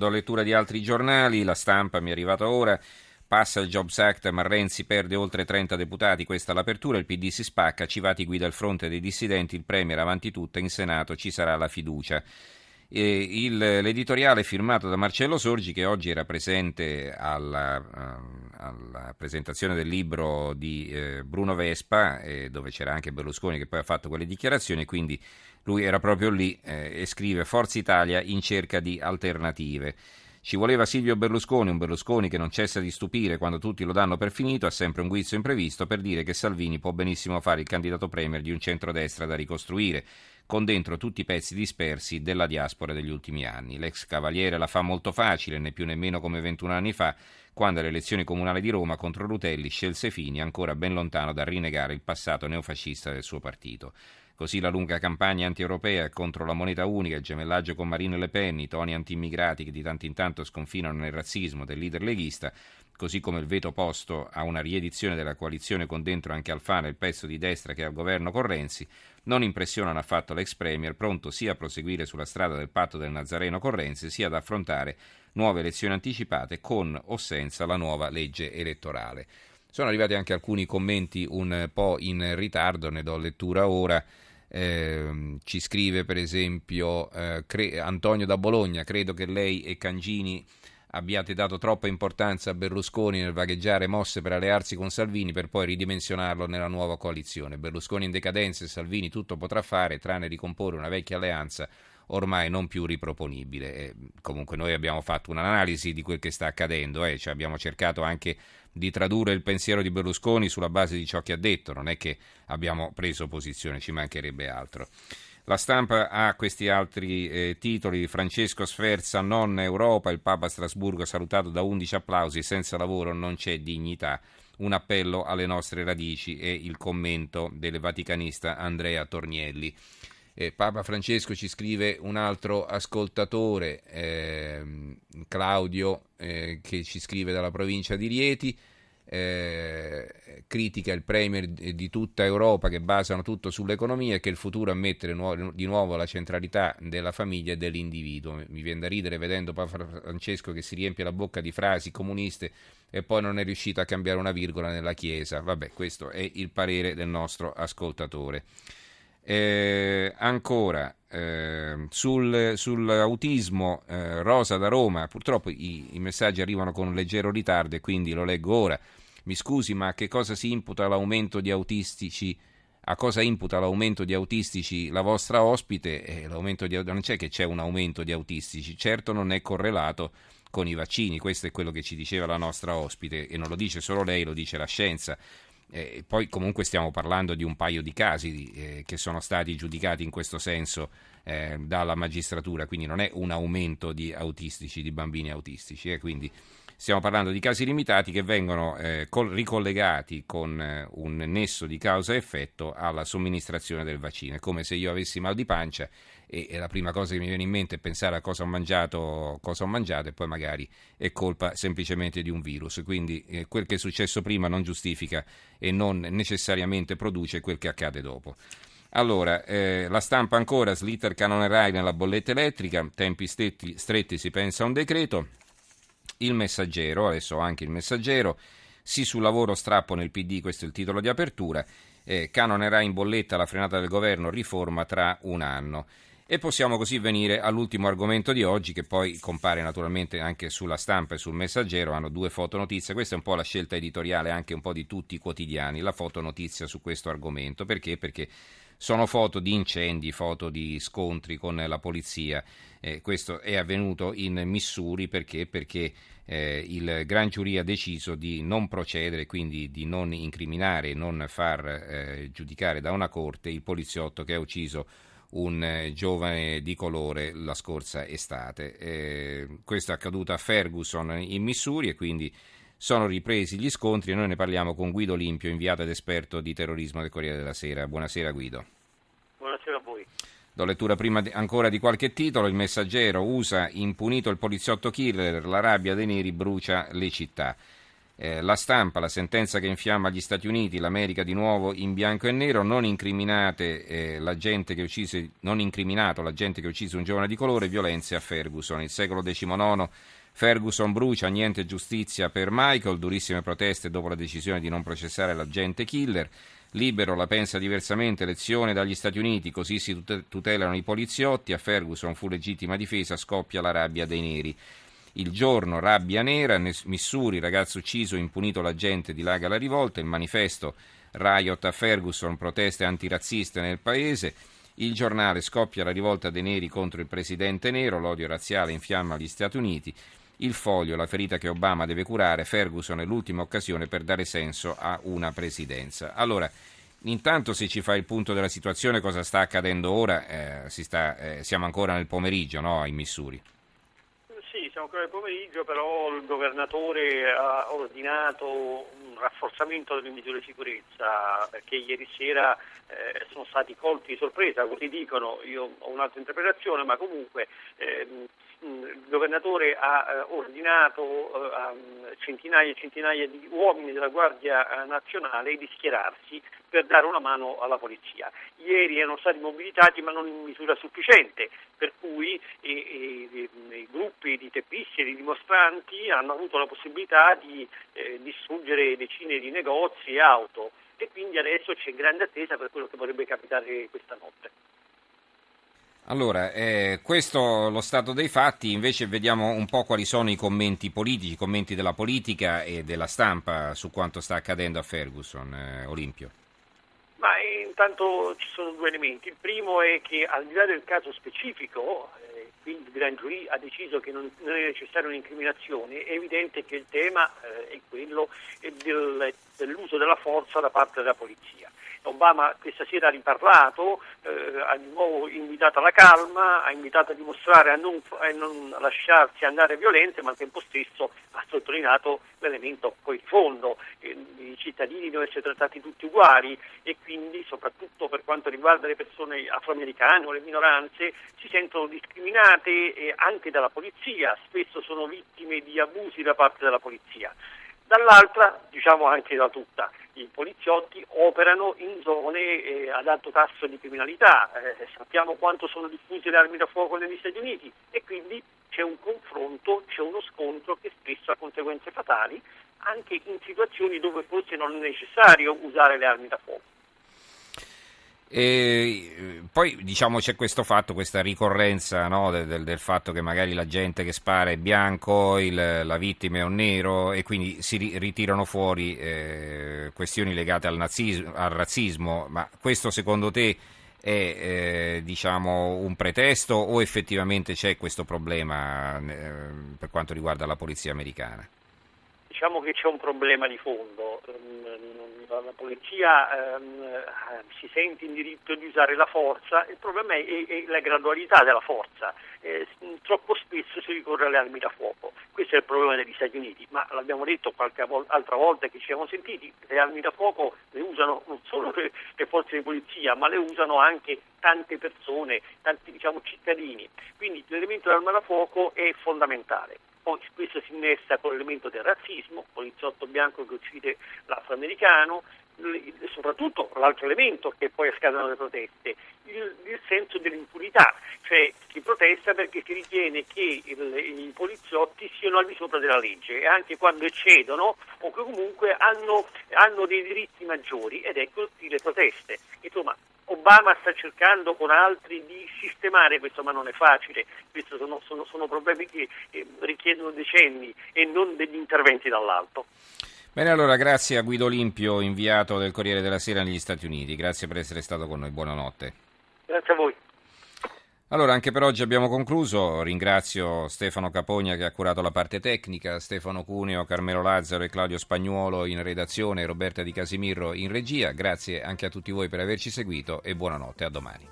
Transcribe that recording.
Do lettura di altri giornali, la stampa mi è arrivata ora. Passa il Jobs Act, ma Renzi perde oltre 30 deputati, questa è l'apertura, il PD si spacca, Civati guida il fronte dei dissidenti, il Premier avanti tutta, in Senato ci sarà la fiducia. Il, l'editoriale firmato da Marcello Sorgi che oggi era presente alla, ehm, alla presentazione del libro di eh, Bruno Vespa eh, dove c'era anche Berlusconi che poi ha fatto quelle dichiarazioni quindi lui era proprio lì eh, e scrive Forza Italia in cerca di alternative ci voleva Silvio Berlusconi, un Berlusconi che non cessa di stupire quando tutti lo danno per finito, ha sempre un guizzo imprevisto per dire che Salvini può benissimo fare il candidato premier di un centrodestra da ricostruire, con dentro tutti i pezzi dispersi della diaspora degli ultimi anni. L'ex cavaliere la fa molto facile, né più nemmeno come 21 anni fa, quando alle elezioni comunali di Roma contro Rutelli scelse Fini, ancora ben lontano dal rinnegare il passato neofascista del suo partito. Così la lunga campagna anti-europea contro la moneta unica, il gemellaggio con Marine Le Pen, i toni anti-immigrati che di tanto in tanto sconfinano nel razzismo del leader leghista, così come il veto posto a una riedizione della coalizione con dentro anche Alfano il pezzo di destra che è al governo con Renzi, non impressionano affatto l'ex Premier, pronto sia a proseguire sulla strada del patto del Nazareno con Renzi, sia ad affrontare nuove elezioni anticipate con o senza la nuova legge elettorale. Sono arrivati anche alcuni commenti un po' in ritardo, ne do lettura ora. Eh, ci scrive per esempio eh, cre- Antonio da Bologna, credo che lei e Cangini abbiate dato troppa importanza a Berlusconi nel vagheggiare mosse per allearsi con Salvini per poi ridimensionarlo nella nuova coalizione. Berlusconi in decadenza e Salvini tutto potrà fare tranne ricomporre una vecchia alleanza ormai non più riproponibile. E comunque noi abbiamo fatto un'analisi di quel che sta accadendo, eh, cioè abbiamo cercato anche di tradurre il pensiero di Berlusconi sulla base di ciò che ha detto, non è che abbiamo preso posizione, ci mancherebbe altro. La stampa ha questi altri eh, titoli, Francesco Sferza, non Europa, il Papa a Strasburgo salutato da 11 applausi, senza lavoro non c'è dignità, un appello alle nostre radici e il commento del vaticanista Andrea Tornielli. Eh, Papa Francesco ci scrive un altro ascoltatore, eh, Claudio, eh, che ci scrive dalla provincia di Rieti. Eh, critica il Premier di tutta Europa che basano tutto sull'economia e che il futuro è mettere nuovo, di nuovo la centralità della famiglia e dell'individuo. Mi viene da ridere vedendo Papa Francesco che si riempie la bocca di frasi comuniste e poi non è riuscito a cambiare una virgola nella Chiesa. Vabbè, questo è il parere del nostro ascoltatore. Eh, ancora eh, sul, sull'autismo, eh, Rosa da Roma, purtroppo i, i, messaggi arrivano con un leggero ritardo e quindi lo leggo ora. Mi scusi, ma a che cosa si imputa l'aumento di autistici? A cosa imputa l'aumento di autistici la vostra ospite? Eh, di, non c'è che c'è un aumento di autistici, certo non è correlato con i vaccini, questo è quello che ci diceva la nostra ospite e non lo dice solo lei, lo dice la scienza. Eh, poi comunque stiamo parlando di un paio di casi eh, che sono stati giudicati in questo senso eh, dalla magistratura, quindi non è un aumento di autistici, di bambini autistici, eh, quindi stiamo parlando di casi limitati che vengono eh, col- ricollegati con eh, un nesso di causa e effetto alla somministrazione del vaccino. È come se io avessi mal di pancia e, e, la prima cosa che mi viene in mente è pensare a cosa ho mangiato, cosa ho mangiato e poi magari è colpa semplicemente di un virus. Quindi eh, quel che è successo prima non giustifica e non necessariamente produce quel che accade dopo. Allora, eh, la stampa ancora, slitter canone Rai nella bolletta elettrica, tempi stretti, stretti si pensa a un decreto. Il messaggero, adesso anche il messaggero, sì sul lavoro strappo nel PD, questo è il titolo di apertura, eh, canone Rai in bolletta la frenata del governo, riforma tra un anno. E possiamo così venire all'ultimo argomento di oggi, che poi compare naturalmente anche sulla stampa e sul messaggero. Hanno due fotonotizie. Questa è un po' la scelta editoriale anche un po' di tutti i quotidiani, la fotonotizia su questo argomento. Perché? Perché sono foto di incendi, foto di scontri con la polizia. Eh, questo è avvenuto in Missouri perché? Perché eh, il Gran Giurì ha deciso di non procedere, quindi di non incriminare, non far eh, giudicare da una corte il poliziotto che ha ucciso un eh, giovane di colore la scorsa estate. Eh, questo è accaduto a Ferguson in Missouri e quindi sono ripresi gli scontri e noi ne parliamo con Guido Limpio, inviato ed esperto di terrorismo del Corriere della Sera. Buonasera Guido. Buonasera a voi. Do lettura prima ancora di qualche titolo. Il messaggero USA impunito il poliziotto killer, la rabbia dei neri brucia le città. Eh, la stampa, la sentenza che infiamma gli Stati Uniti, l'America di nuovo in bianco e nero, non, eh, che uccise, non incriminato l'agente che uccise un giovane di colore, violenze a Ferguson. Il secolo XIX, Ferguson brucia, niente giustizia per Michael, durissime proteste dopo la decisione di non processare l'agente killer. Libero la pensa diversamente, lezione dagli Stati Uniti, così si tutelano i poliziotti, a Ferguson fu legittima difesa, scoppia la rabbia dei neri. Il giorno, rabbia nera, Missouri, ragazzo ucciso, impunito l'agente, dilaga la rivolta, il manifesto Riot a Ferguson, proteste antirazziste nel paese, il giornale scoppia la rivolta dei neri contro il presidente nero, l'odio razziale infiamma gli Stati Uniti, il foglio, la ferita che Obama deve curare, Ferguson è l'ultima occasione per dare senso a una presidenza. Allora, intanto se ci fa il punto della situazione, cosa sta accadendo ora? Eh, sta, eh, siamo ancora nel pomeriggio, no, in Missouri siamo ancora nel pomeriggio, però il governatore ha ordinato un rafforzamento delle misure di sicurezza perché ieri sera eh, sono stati colti di sorpresa, così dicono, io ho un'altra interpretazione, ma comunque eh, il governatore ha eh, ordinato eh, a centinaia e centinaia di uomini della Guardia eh, Nazionale di schierarsi per dare una mano alla polizia. Ieri erano stati mobilitati ma non in misura sufficiente, per cui i, i, i gruppi di teppisti e di dimostranti hanno avuto la possibilità di eh, distruggere decine di negozi e auto e quindi adesso c'è grande attesa per quello che potrebbe capitare questa notte. Allora, eh, questo è lo stato dei fatti, invece vediamo un po' quali sono i commenti politici, i commenti della politica e della stampa su quanto sta accadendo a Ferguson, eh, Olimpio. Ma intanto ci sono due elementi. Il primo è che al di là del caso specifico, eh, quindi il Gran Giurì ha deciso che non, non, è necessaria un'incriminazione, è evidente che il tema eh, è quello del, dell'uso della forza da parte della polizia. Obama questa sera ha riparlato, eh, ha di nuovo invitato alla calma, ha invitato a dimostrare a non, a non lasciarsi andare violenze, ma al tempo stesso ha sottolineato l'elemento poi fondo, eh, i cittadini devono essere trattati tutti uguali e quindi soprattutto per quanto riguarda le persone afroamericane o le minoranze si sentono discriminate anche dalla polizia, spesso sono vittime di abusi da parte della polizia dall'altra diciamo anche da tutta. I poliziotti operano in zone eh, ad alto tasso di criminalità, eh, sappiamo quanto sono diffuse le armi da fuoco negli Stati Uniti e quindi c'è un confronto, c'è uno scontro che spesso ha conseguenze fatali anche in situazioni dove forse non è necessario usare le armi da fuoco. E poi diciamo c'è questo fatto, questa ricorrenza no, del, del, fatto che magari la gente che spara è bianco, il, la vittima è un nero e quindi si ritirano fuori eh, questioni legate al, nazismo, al, razzismo, ma questo secondo te è eh, diciamo, un pretesto o effettivamente c'è questo problema eh, per quanto riguarda la polizia americana? Diciamo che c'è un problema di fondo. Ehm, la polizia ehm, si sente in diritto di usare la forza, il problema è, è, è la gradualità della forza. Eh, troppo spesso si ricorre alle armi da fuoco. Questo è il problema degli Stati Uniti, ma l'abbiamo detto qualche vol- altra volta che ci siamo sentiti, le armi da fuoco le usano non solo le, le forze di polizia, ma le usano anche tante persone, tanti diciamo, cittadini. Quindi l'elemento dell'arma da fuoco è fondamentale. Poi questo si innesta con l'elemento del razzismo, poliziotto bianco che uccide l'afroamericano, soprattutto l'altro elemento che poi scatenano le proteste, il, il, senso dell'impunità, cioè si protesta perché si ritiene che il, i poliziotti siano al di sopra della legge anche quando eccedono o che comunque hanno, hanno dei diritti maggiori ed ecco le proteste. Insomma, Obama sta cercando con altri di sistemare questo, ma non è facile, questi sono, sono, sono problemi che eh, richiedono decenni e non degli interventi dall'alto. Bene, allora grazie a Guido Olimpio, inviato del Corriere della Sera negli Stati Uniti. Grazie per essere stato con noi. Buonanotte. Grazie a voi. Allora, anche per oggi abbiamo concluso. Ringrazio Stefano Capogna che ha curato la parte tecnica, Stefano Cuneo, Carmelo Lazzaro e Claudio Spagnuolo in redazione, Roberta Di Casimirro in regia. Grazie anche a tutti voi per averci seguito e buonanotte, a domani.